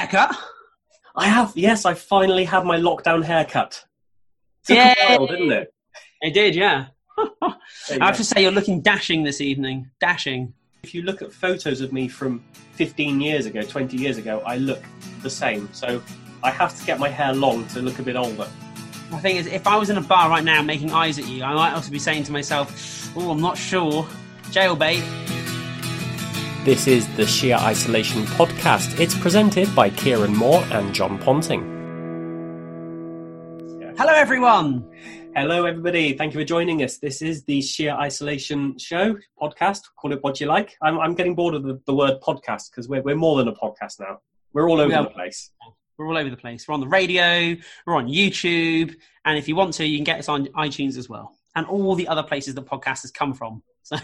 haircut. I have, yes, I finally had my lockdown haircut. Took a while, didn't it? It did, yeah. I have to say, you're looking dashing this evening. Dashing. If you look at photos of me from 15 years ago, 20 years ago, I look the same. So I have to get my hair long to look a bit older. The thing is, if I was in a bar right now making eyes at you, I might also be saying to myself, oh, I'm not sure. Jailbait. This is the Sheer Isolation Podcast. It's presented by Kieran Moore and John Ponting. Hello, everyone. Hello, everybody. Thank you for joining us. This is the Sheer Isolation Show podcast. Call it what you like. I'm, I'm getting bored of the, the word podcast because we're, we're more than a podcast now. We're all over the place. We're all over the place. We're on the radio, we're on YouTube, and if you want to, you can get us on iTunes as well, and all the other places that podcasts has come from. So.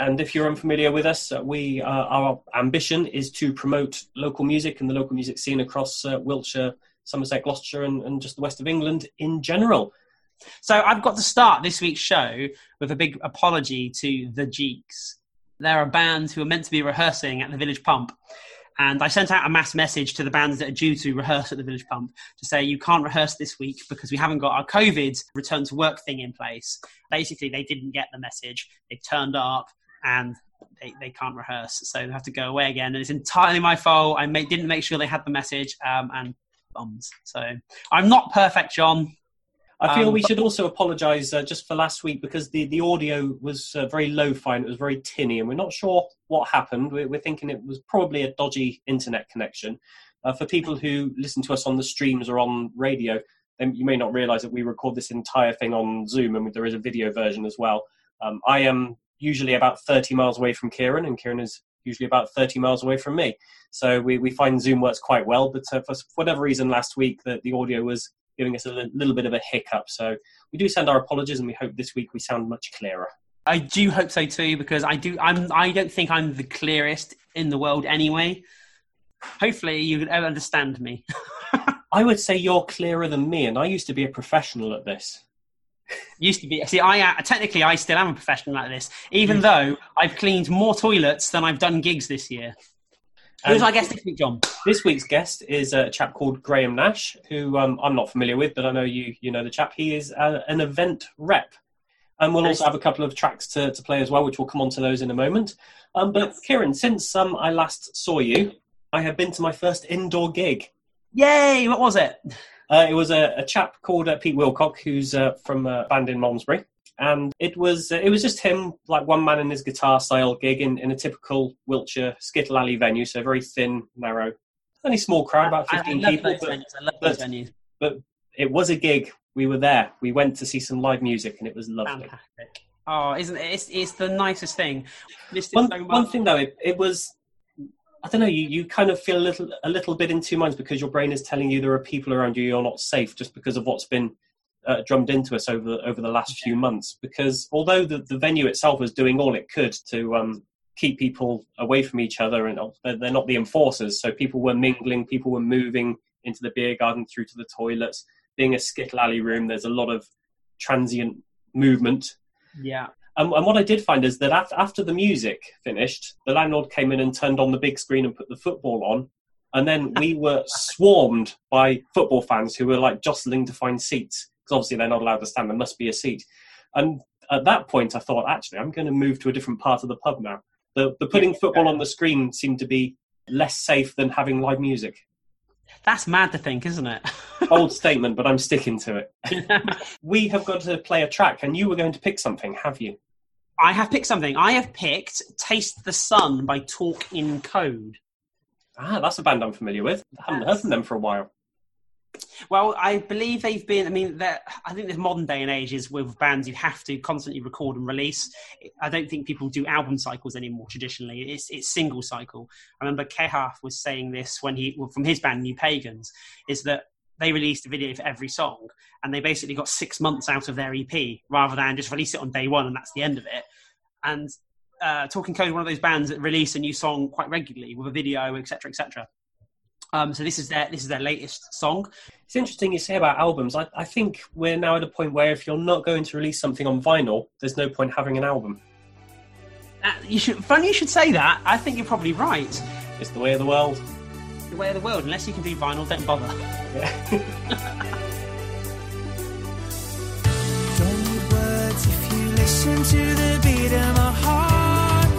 And if you're unfamiliar with us, uh, we uh, our ambition is to promote local music and the local music scene across uh, Wiltshire, Somerset, Gloucestershire, and, and just the west of England in general. So I've got to start this week's show with a big apology to the Jeeks. They're a band who are meant to be rehearsing at the Village Pump. And I sent out a mass message to the bands that are due to rehearse at the Village Pump to say, you can't rehearse this week because we haven't got our COVID return to work thing in place. Basically, they didn't get the message. They turned up and they, they can't rehearse, so they have to go away again. And it's entirely my fault. I made, didn't make sure they had the message, um, and bums. So I'm not perfect, John. I feel um, we should also apologise uh, just for last week because the, the audio was uh, very low fi and it was very tinny, and we're not sure what happened. We're, we're thinking it was probably a dodgy internet connection. Uh, for people who listen to us on the streams or on radio, then you may not realise that we record this entire thing on Zoom, and there is a video version as well. Um, I am usually about 30 miles away from Kieran, and Kieran is usually about 30 miles away from me. So we, we find Zoom works quite well, but uh, for whatever reason last week the, the audio was giving us a little bit of a hiccup. So we do send our apologies, and we hope this week we sound much clearer. I do hope so too, because I do. I'm. I don't think I'm the clearest in the world anyway. Hopefully, you understand me. I would say you're clearer than me, and I used to be a professional at this. Used to be. See, I uh, technically I still am a professional at this, even mm. though I've cleaned more toilets than I've done gigs this year. Who's our guest this week, John? This week's guest is a chap called Graham Nash, who um, I'm not familiar with, but I know you you know the chap. He is a, uh, an event rep, and we'll also have a couple of tracks to, to play as well, which we'll come on to those in a moment. Um, but Kieran, since um, I last saw you, I have been to my first indoor gig. Yay! What was it? Uh, it was a, a chap called uh, Pete Wilcock, who's uh, from a band in Malmesbury, and it was uh, it was just him, like one man in his guitar style gig in, in a typical Wiltshire skittle alley venue, so very thin, narrow, only small crowd, about fifteen I, I people. But, venues. I love those venues. But it was a gig. We were there. We went to see some live music, and it was lovely. Fantastic. Oh, isn't it? It's, it's the nicest thing. One, so one thing though, it, it was I don't know. You, you kind of feel a little a little bit in two minds because your brain is telling you there are people around you you're not safe just because of what's been uh, drummed into us over over the last few months. Because although the, the venue itself was doing all it could to um, keep people away from each other, and they're not the enforcers, so people were mingling, people were moving into the beer garden through to the toilets. Being a skittle alley room, there's a lot of transient movement. Yeah. And, and, what I did find is that after, after the music finished, the landlord came in and turned on the big screen and put the football on. And then we were swarmed by football fans who were like jostling to find seats because obviously they're not allowed to stand. There must be a seat. And at that point, I thought, actually, I'm going to move to a different part of the pub now. The, the putting football on the screen seemed to be less safe than having live music. That's mad to think, isn't it? Old statement, but I'm sticking to it. we have got to play a track, and you were going to pick something, have you? I have picked something. I have picked Taste the Sun by Talk in Code. Ah, that's a band I'm familiar with. I haven't heard from them for a while. Well, I believe they've been. I mean, I think this modern day and age is with bands you have to constantly record and release. I don't think people do album cycles anymore. Traditionally, it's it's single cycle. I remember Cahir was saying this when he well, from his band New Pagans is that they released a video for every song, and they basically got six months out of their EP rather than just release it on day one and that's the end of it. And uh, Talk in Code, one of those bands that release a new song quite regularly with a video, etc., etc. Um, so this is their this is their latest song. It's interesting you say about albums. I, I think we're now at a point where if you're not going to release something on vinyl, there's no point having an album. Uh, you should. Funny you should say that. I think you're probably right. It's the way of the world. The way of the world. Unless you can do vinyl, don't bother. Don't need words if you listen to the beat of my heart.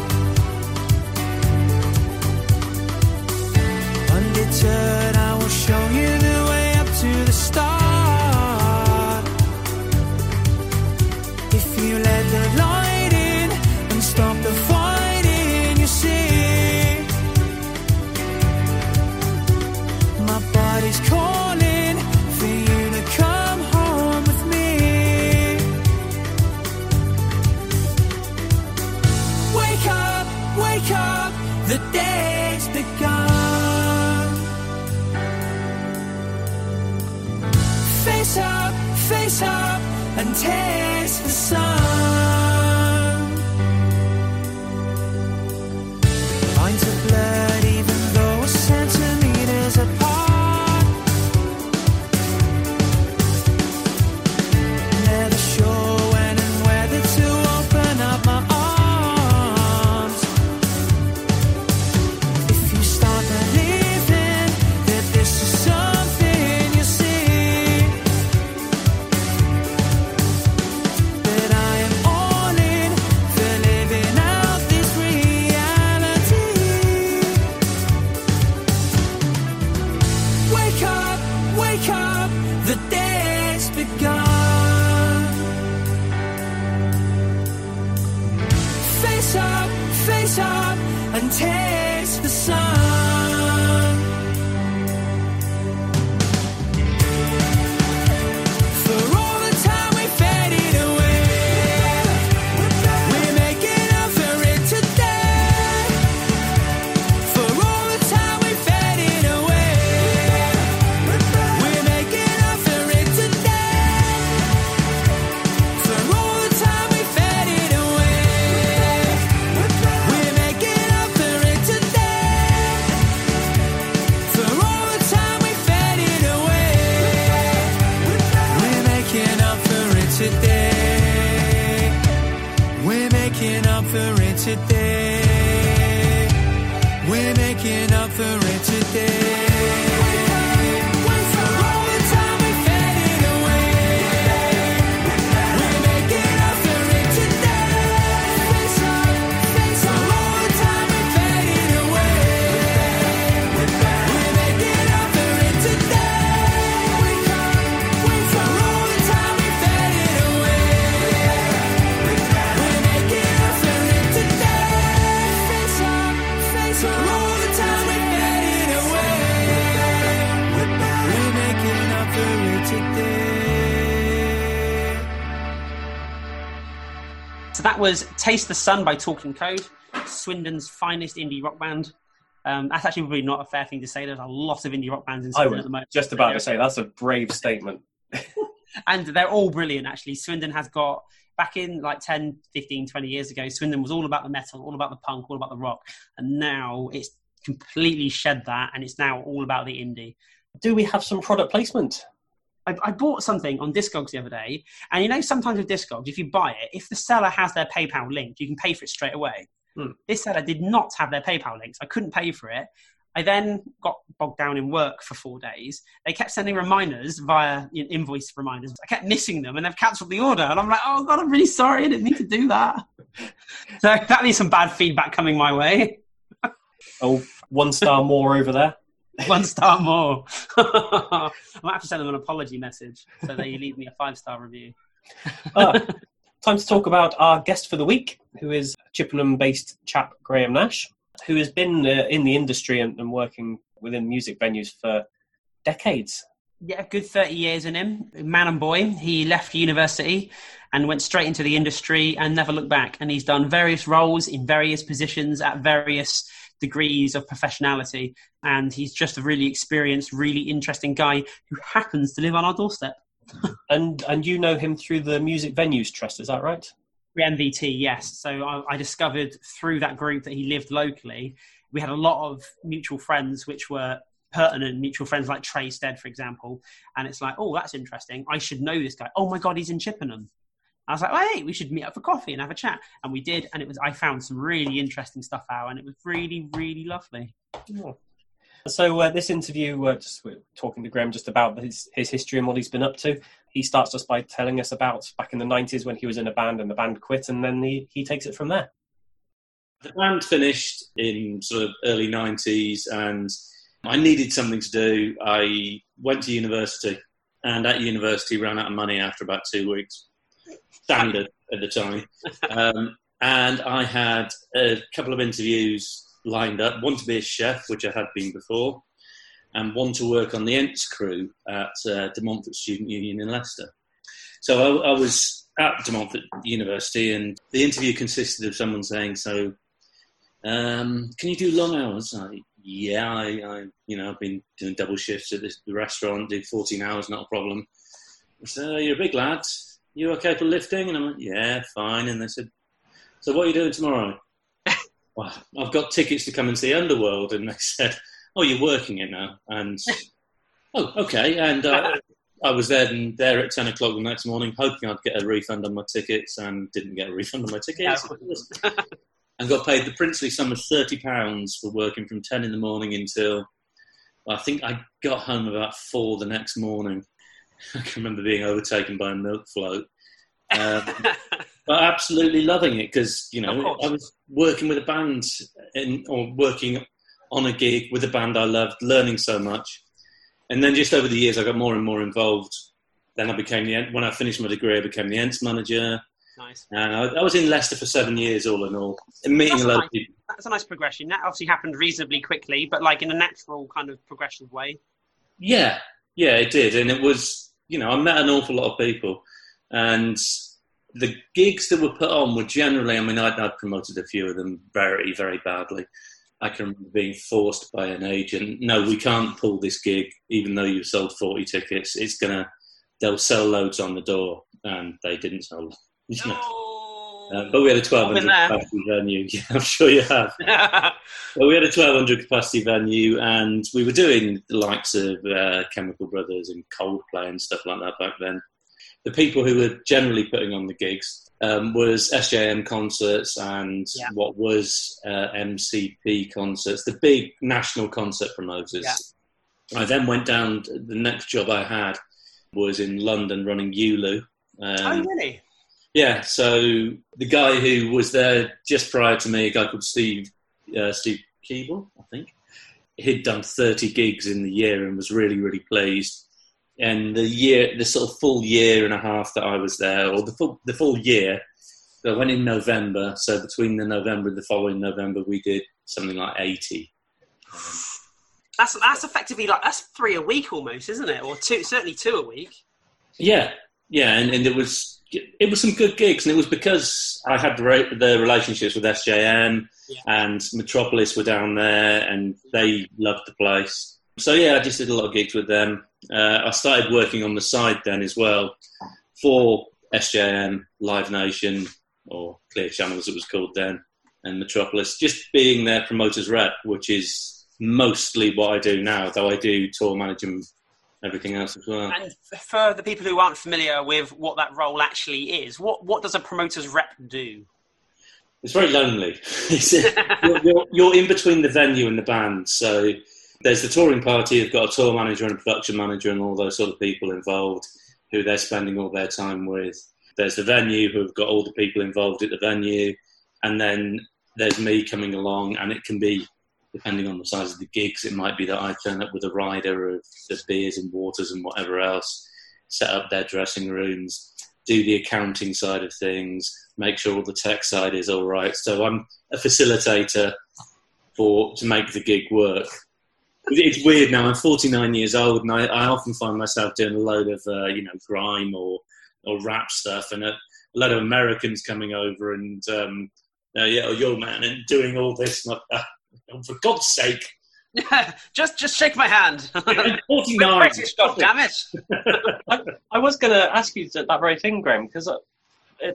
Undeterred, I will show you the So that was Taste the Sun by Talk in Code, Swindon's finest indie rock band. Um, that's actually probably not a fair thing to say. There's a lot of indie rock bands in Swindon at the moment. just about to say that's a brave statement. and they're all brilliant actually swindon has got back in like 10 15 20 years ago swindon was all about the metal all about the punk all about the rock and now it's completely shed that and it's now all about the indie Do we have some product placement? I, I bought something on Discogs the other day, and you know sometimes with Discogs, if you buy it, if the seller has their PayPal link, you can pay for it straight away. Hmm. This seller did not have their PayPal links. I couldn't pay for it. I then got bogged down in work for four days. They kept sending reminders via you know, invoice reminders. I kept missing them, and they've cancelled the order. And I'm like, oh god, I'm really sorry. I didn't mean to do that. so that means some bad feedback coming my way. Oh, one star more over there. One star more. I might have to send them an apology message so they leave me a five star review. Ah, time to talk about our guest for the week, who is Chippenham based chap Graham Nash, who has been uh, in the industry and, and working within music venues for decades. Yeah, good 30 years in him. Man and boy. He left university and went straight into the industry and never looked back. And he's done various roles in various positions at various degrees of professionality. And he's just a really experienced, really interesting guy who happens to live on our doorstep. And and you know him through the Music Venues Trust, is that right? MVT, yes. So I, I discovered through that group that he lived locally. We had a lot of mutual friends, which were pertinent mutual friends like Trey Stead, for example. And it's like, oh, that's interesting. I should know this guy. Oh my God, he's in Chippenham. I was like, oh, hey, we should meet up for coffee and have a chat. And we did. And it was, I found some really interesting stuff out and it was really, really lovely. Oh. So uh, this interview, uh, just we're talking to Graham just about his, his history and what he's been up to. He starts just by telling us about back in the 90s when he was in a band and the band quit, and then he, he takes it from there. The band finished in sort of early 90s and I needed something to do. I went to university and at university ran out of money after about two weeks. Standard at the time. Um, and I had a couple of interviews lined up one to be a chef, which I had been before, and one to work on the Ents crew at uh, De Montfort Student Union in Leicester. So I, I was at De Montfort University, and the interview consisted of someone saying, "So, um, can you do long hours?" I, yeah, I, I, you know, I've been doing double shifts at this, the restaurant, do 14 hours, not a problem. So, oh, "You're a big lad. You okay for lifting?" And I'm like, "Yeah, fine." And they said, "So what are you doing tomorrow?" well, I've got tickets to come and see Underworld, and they said, "Oh, you're working it now." And oh, okay. And uh, I was then there at ten o'clock the next morning, hoping I'd get a refund on my tickets, and didn't get a refund on my tickets. and got paid the princely sum of thirty pounds for working from ten in the morning until I think I got home about four the next morning. I can remember being overtaken by a milk float. Um, but absolutely loving it because you know. I was working with a band in, or working on a gig with a band I loved, learning so much, and then just over the years I got more and more involved. Then I became the when I finished my degree, I became the Ents manager, nice. and I, I was in Leicester for seven years, all in all, and meeting That's a lot nice. of people. That's a nice progression. That obviously happened reasonably quickly, but like in a natural kind of progressive way. Yeah, yeah, it did, and it was you know I met an awful lot of people, and the gigs that were put on were generally. I mean, I'd, I'd promoted a few of them very, very badly. I can remember being forced by an agent. No, we can't pull this gig, even though you've sold forty tickets. It's gonna they'll sell loads on the door, and they didn't sell. Know. Uh, but we had a I've been 1200 capacity venue. Yeah, I'm sure you have. Well, we had a 1200 capacity venue, and we were doing the likes of uh, Chemical Brothers and Coldplay and stuff like that back then. The people who were generally putting on the gigs um, was SJM concerts and Yeah. what was uh, MCP concerts, the big national concert promoters. Yeah. I then went down. The next job I had was in London running ULU. Um, oh, really? Yeah, so the guy who was there just prior to me, a guy called Steve uh, Steve Keeble, I think, he'd done 30 gigs in the year and was really, really pleased. And the year, the sort of full year and a half that I was there, or the full, the full year, I went in November. So between the November and the following November, we did something like 80. That's that's effectively like that's three a week almost, isn't it? Or two, certainly two a week. Yeah, yeah, and, and it was it was some good gigs, and it was because I had the, relationships with SJM Yeah. and Metropolis were down there, and they loved the place. So yeah, I just did a lot of gigs with them. Uh, I started working on the side then as well for SJM, Live Nation, or Clear Channel as it was called then, and Metropolis. Just being their promoters rep, which is mostly what I do now, though I do tour management, everything else as well. And for the people who aren't familiar with what that role actually is, what what does a promoter's rep do? It's very lonely. It's, you're, you're, you're in between the venue and the band. So there's the touring party You've got a tour manager and a production manager and all those sort of people involved who they're spending all their time with. There's the venue who've got all the people involved at the venue. And then there's me coming along, and it can be, depending on the size of the gigs, it might be that I turn up with a rider of the beers and waters and whatever else, set up their dressing rooms, do the accounting side of things, make sure all the tech side is all right. So I'm a facilitator for to make the gig work. It's weird now. I'm 49 years old, and I, I often find myself doing a load of uh, you know grime or or rap stuff, and a, a lot of Americans coming over and um, uh, yeah, oh, yo man, and doing all this. And I, for God's sake, just just shake my hand. I'm 49. God damn it! I was going to ask you that very thing, Graham, because uh,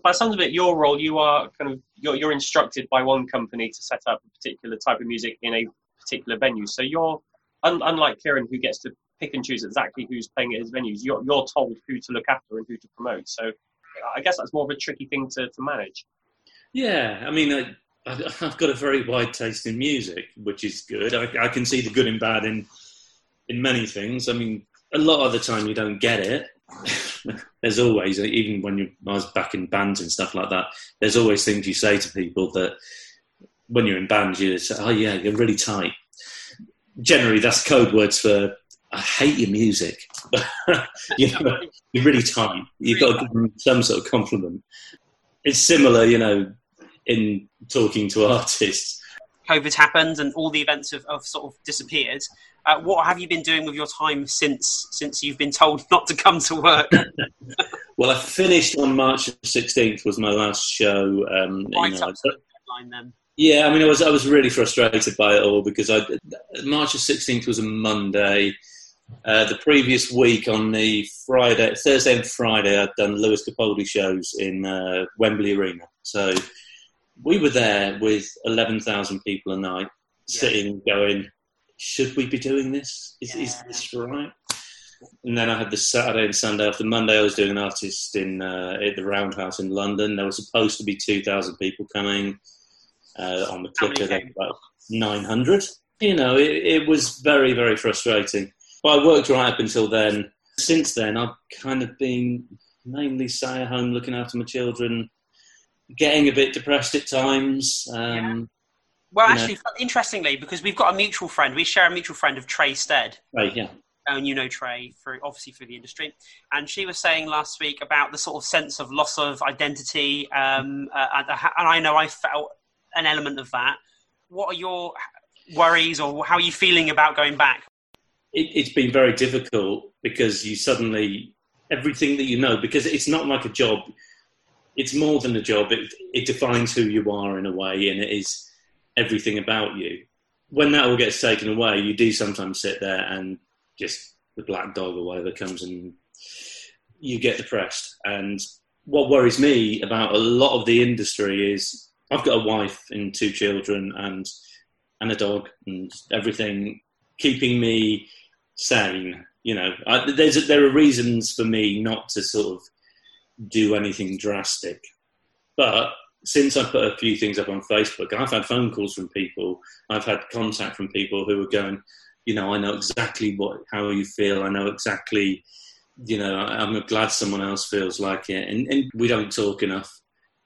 by the sounds of it, your role, you are kind of you're, you're instructed by one company to set up a particular type of music in a particular venue. So you're un, unlike Kieran, who gets to pick and choose exactly who's playing at his venues. You're you're told who to look after and who to promote. So I guess that's more of a tricky thing to, to manage. Yeah, I mean, uh, I- I've got a very wide taste in music, which is good. I, I can see the good and bad in in many things. I mean, a lot of the time you don't get it. there's always, even when you, I was back in bands and stuff like that, there's always things you say to people that when you're in bands, you say, "Oh yeah, you're really tight." Generally, that's code words for "I hate your music." you know, you're really tight. You've got to give them some sort of compliment. It's similar, you know, in talking to artists. COVID happened and all the events have, have sort of disappeared. Uh, what have you been doing with your time since since you've been told not to come to work? Well, I finished on March 16th was my last show. Um, you know, up deadline then. yeah, I mean, I was I was really frustrated by it all because I March 16th was a Monday. Uh, the previous week on the Friday, Thursday and Friday, I'd done Lewis Capaldi shows in uh, Wembley Arena. So we were there with 11,000 people a night, Yeah. sitting going, should we be doing this? Is, is this right? And then I had the Saturday and Sunday. After Monday, I was doing an artist in uh, at the Roundhouse in London. There were supposed to be 2,000 people coming uh, on the clicker. There were about 900. You know, it, it was very, very frustrating. But I worked right up until then. Since then, I've kind of been mainly sat at home looking after my children, getting a bit depressed at times. Um, Well, Yeah. actually, interestingly, because we've got a mutual friend, we share a mutual friend of Trey Stead. right, yeah. and you know Trey through obviously through the industry. And she was saying last week about the sort of sense of loss of identity, um, uh, and, and I know I felt an element of that. What are your worries, or how are you feeling about going back? it, it's been very difficult because you suddenly everything that you know because it's not like a job it's more than a job. It, it defines who you are in a way and it is everything about you. When that all gets taken away you do sometimes sit there and just the black dog or whatever comes and you get depressed. And what worries me about a lot of the industry is i've got a wife and two children and and a dog and everything keeping me sane. You know, I, there's there are reasons for me not to sort of do anything drastic, but since I put a few things up on Facebook, I've had phone calls from people. I've had contact from people who are going, you know, I know exactly what how you feel. I know exactly, you know, I'm glad someone else feels like it, and, and we don't talk enough.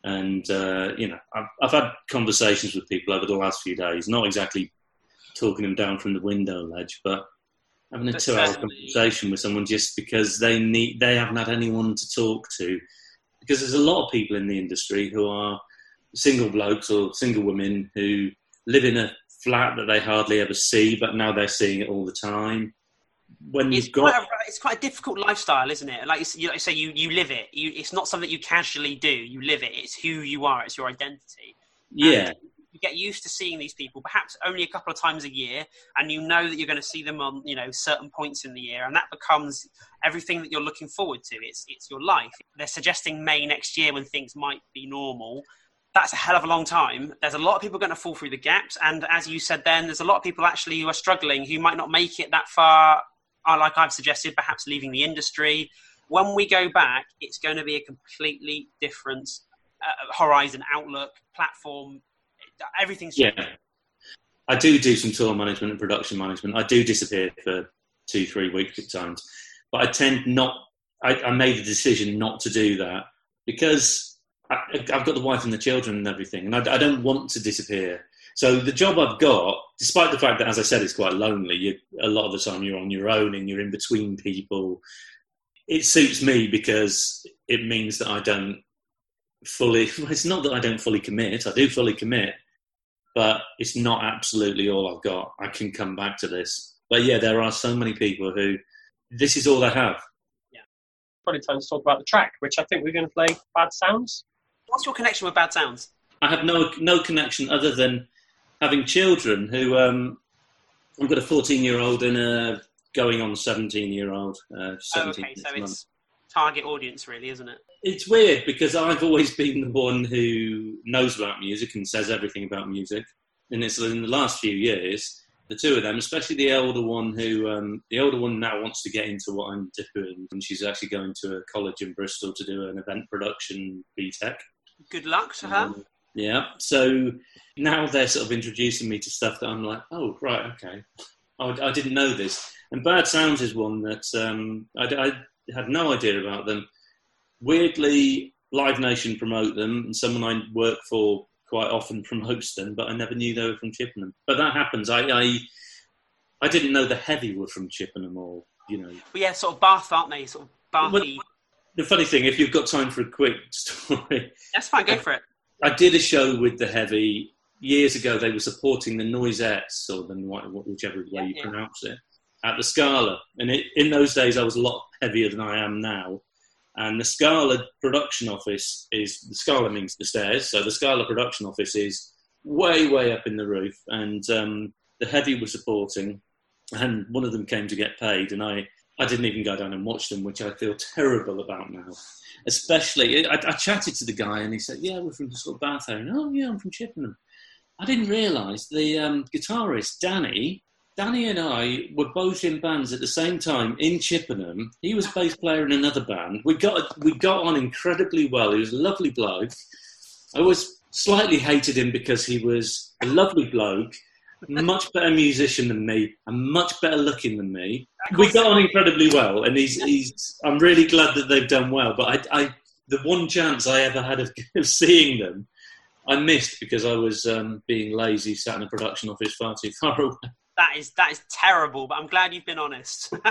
And uh, you know, I've, I've had conversations with people over the last few days, not exactly talking them down from the window ledge, but having a two-hour conversation with someone just because they need they haven't had anyone to talk to. Because there's a lot of people in the industry who are single blokes or single women who live in a flat that they hardly ever see, but now they're seeing it all the time. When It's you've got quite, a, it's quite a difficult lifestyle, isn't it? Like you, like you say, you, you live it. You, it's not something you casually do. You live it. It's who you are. It's your identity. yeah, you get used to seeing these people perhaps only a couple of times a year and you know that you're going to see them on you know certain points in the year and that becomes everything that you're looking forward to. It's it's your life. They're suggesting may next year when things might be normal. That's a hell of a long time. There's a lot of people going to fall through the gaps and as you said then there's a lot of people actually who are struggling who might not make it that far uh, like i've suggested perhaps leaving the industry. When we go back it's going to be a completely different uh, horizon outlook platform everything's yeah. I do do some tour management and production management. I do disappear for two, three weeks at times, but I tend not. I, I made the decision not to do that because I, I've got the wife and the children and everything, and I, I don't want to disappear. So the job I've got, despite the fact that, as I said, it's quite lonely. You, a lot of the time, you're on your own and you're in between people. It suits me because it means that I don't fully. Well, it's not that I don't fully commit. I do fully commit, but it's not absolutely all I've got. I can come back to this. But yeah, there are so many people who this is all they have. Yeah. Probably time to talk about the track, which I think we're going to play Bad Sounds. What's your connection with Bad Sounds? I have no no connection other than having children who um, I've got a 14 year old and a going on 17 year old. Uh, Oh, okay, so month. it's target audience, really, isn't it? It's weird because I've always been the one who knows about music and says everything about music. And it's in the last few years, the two of them, especially the elder one, who um, the older one now wants to get into what I'm doing, and she's actually going to a college in Bristol to do an event production BTEC. Good luck to her. Um, Yeah. So now they're sort of introducing me to stuff that I'm like, oh, right, okay. I, I didn't know this. And Bad Sounds is one that um, I, I had no idea about them. Weirdly, Live Nation promote them, and someone I work for quite often promotes them, but I never knew they were from Chippenham. But that happens. I, I, I didn't know the Heavy were from Chippenham, or you know. Yeah, sort of Bath, aren't they? Sort of Bathy. The funny thing, if you've got time for a quick story, That's fine. Go for it. I did a show with the Heavy years ago. They were supporting the Noisettes, or the whichever way Yeah, you yeah. pronounce it, at the Scala. And it, in those days, I was a lot heavier than I am now. And the Scala production office is the Scala means the stairs, so the Scala production office is way, way up in the roof. And um, the Heavy were supporting, and one of them came to get paid, and I. I didn't even go down and watch them, which I feel terrible about now. Especially, I, I chatted to the guy and he said, "Yeah, we're from sort of Bath area." Oh, yeah, I'm from Chippenham. I didn't realise the um, guitarist Danny, Danny and I were both in bands at the same time in Chippenham. He was bass player in another band. We got we got on incredibly well. He was a lovely bloke. I always slightly hated him because he was a lovely bloke, much better musician than me, and much better looking than me. We got on incredibly well, and he's he's. I'm really glad that they've done well. But I, I the one chance I ever had of, of seeing them, I missed because I was um, being lazy, sat in a production office far too far away. That is that is terrible. But I'm glad you've been honest.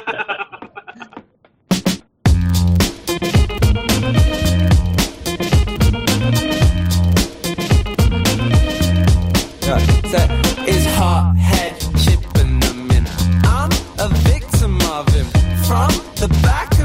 So is hot head chipping them in. I'm a victim of him. From the back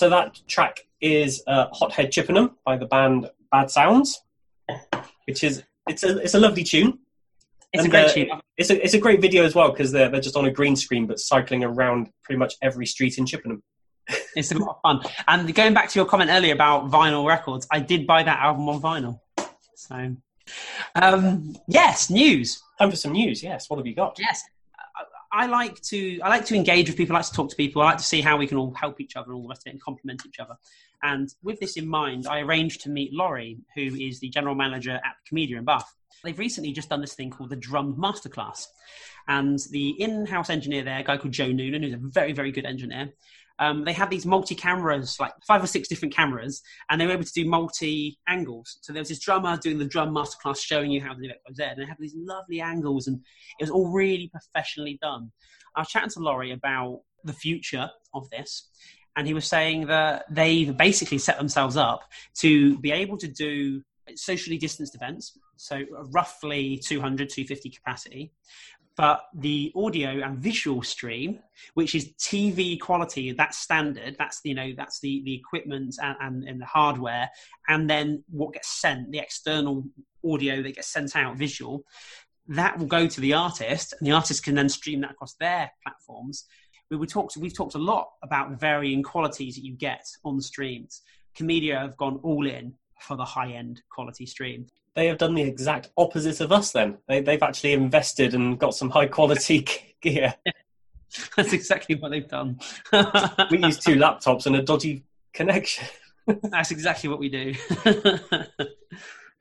so that track is uh, Hothead Chippenham by the band Bad Sounds, which is it's a it's a lovely tune. It's And, a great uh, tune. It's a it's a great video as well because they're they're just on a green screen but cycling around pretty much every street in Chippenham. It's a lot of fun. And going back to your comment earlier about vinyl records, I did buy that album on vinyl. So, um, yes, news. Time for some news. Yes, what have you got? Yes, I, like to. I like to engage with people. I like to talk to people. I like to see how we can all help each other and all the rest of it, and complement each other. And with this in mind, I arranged to meet Laurie, who is the general manager at Komedia in Bath. They've recently just done this thing called the Drum Masterclass, and the in-house engineer there, a guy called Joe Noonan, who's a very, very good engineer. Um, they had these multi-cameras, like five or six different cameras, and they were able to do multi-angles. So there was this drummer doing the drum masterclass, showing you how to do X, Y, Z, and they had these lovely angles, and it was all really professionally done. I was chatting to Laurie about the future of this, and he was saying that they've basically set themselves up to be able to do socially distanced events, so roughly 200, 250 capacity, but the audio and visual stream, which is TV quality, that's standard. That's you know that's the the equipment and, and, and the hardware, and then what gets sent, the external audio that gets sent out, visual, that will go to the artist, and the artist can then stream that across their platforms. We would talk. We've talked a lot about the varying qualities that you get on streams. Komedia have gone all in for the high end quality stream. They have done the exact opposite of us. Then they they've actually invested and got some high quality gear. That's exactly what they've done. We use two laptops and a dodgy connection. That's exactly what we do.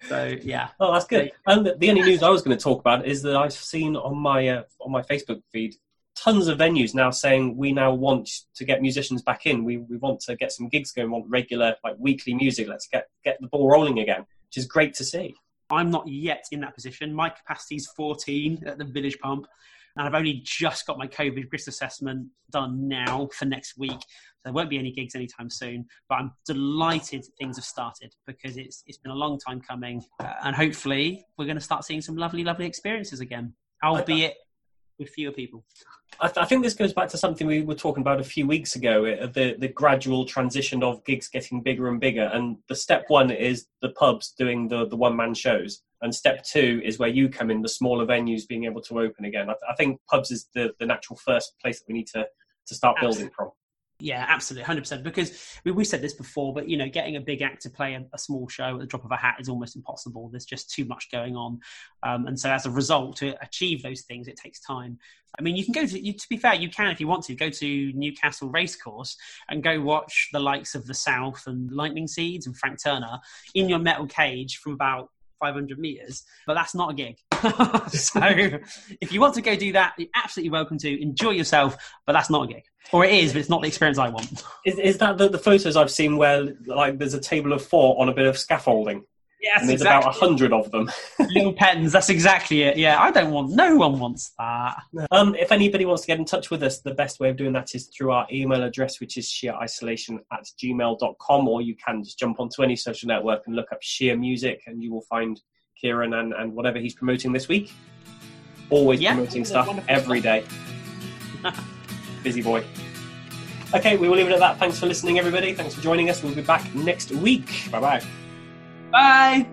so yeah, Oh, that's good. And the, only news I was going to talk about is that I've seen on my uh, on my Facebook feed tons of venues now saying we now want to get musicians back in. We we want to get some gigs going. We want regular like weekly music. Let's get get the ball rolling again, which is great to see. I'm not yet in that position. My capacity is 14 at the Village Pump, and I've only just got my COVID risk assessment done now for next week. So there won't be any gigs anytime soon. But I'm delighted things have started because it's it's been a long time coming, uh, and hopefully we're going to start seeing some lovely, lovely experiences again, albeit with fewer people. I, th- I think this goes back to something we were talking about a few weeks ago uh, the, the gradual transition of gigs getting bigger and bigger. And the step one is the pubs doing the, the one man shows. And step two is where you come in, the smaller venues being able to open again. I, th- I think pubs is the, the natural first place that we need to, to start building from. Yeah, absolutely, hundred percent. Because we, we said this before, but you know, getting a big act to play a, a small show at the drop of a hat is almost impossible. There's just too much going on, um, and so as a result, to achieve those things, it takes time. I mean, you can go to. You, to be fair, you can if you want to go to Newcastle Racecourse and go watch the likes of the South and Lightning Seeds and Frank Turner in your metal cage from about 500 meters, but that's not a gig. so if you want to go do that, you're absolutely welcome to. Enjoy yourself, but that's not a gig. Or it is, but it's not the experience I want. Is, is that the, the photos I've seen where like there's a table of four on a bit of scaffolding? Yes, and there's about a hundred of them. Little pens, that's exactly it. Yeah, I don't want, no one wants that. Um, if anybody wants to get in touch with us, the best way of doing that is through our email address, which is sheerisolation at gmail.com, or you can just jump onto any social network and look up Sheer Music, and you will find Kieran and, and whatever he's promoting this week. Always Yeah. promoting stuff Wonderful every day. Busy boy. Okay, we will leave it at that. Thanks for listening, everybody. Thanks for joining us. We'll be back next week. Bye bye. Bye.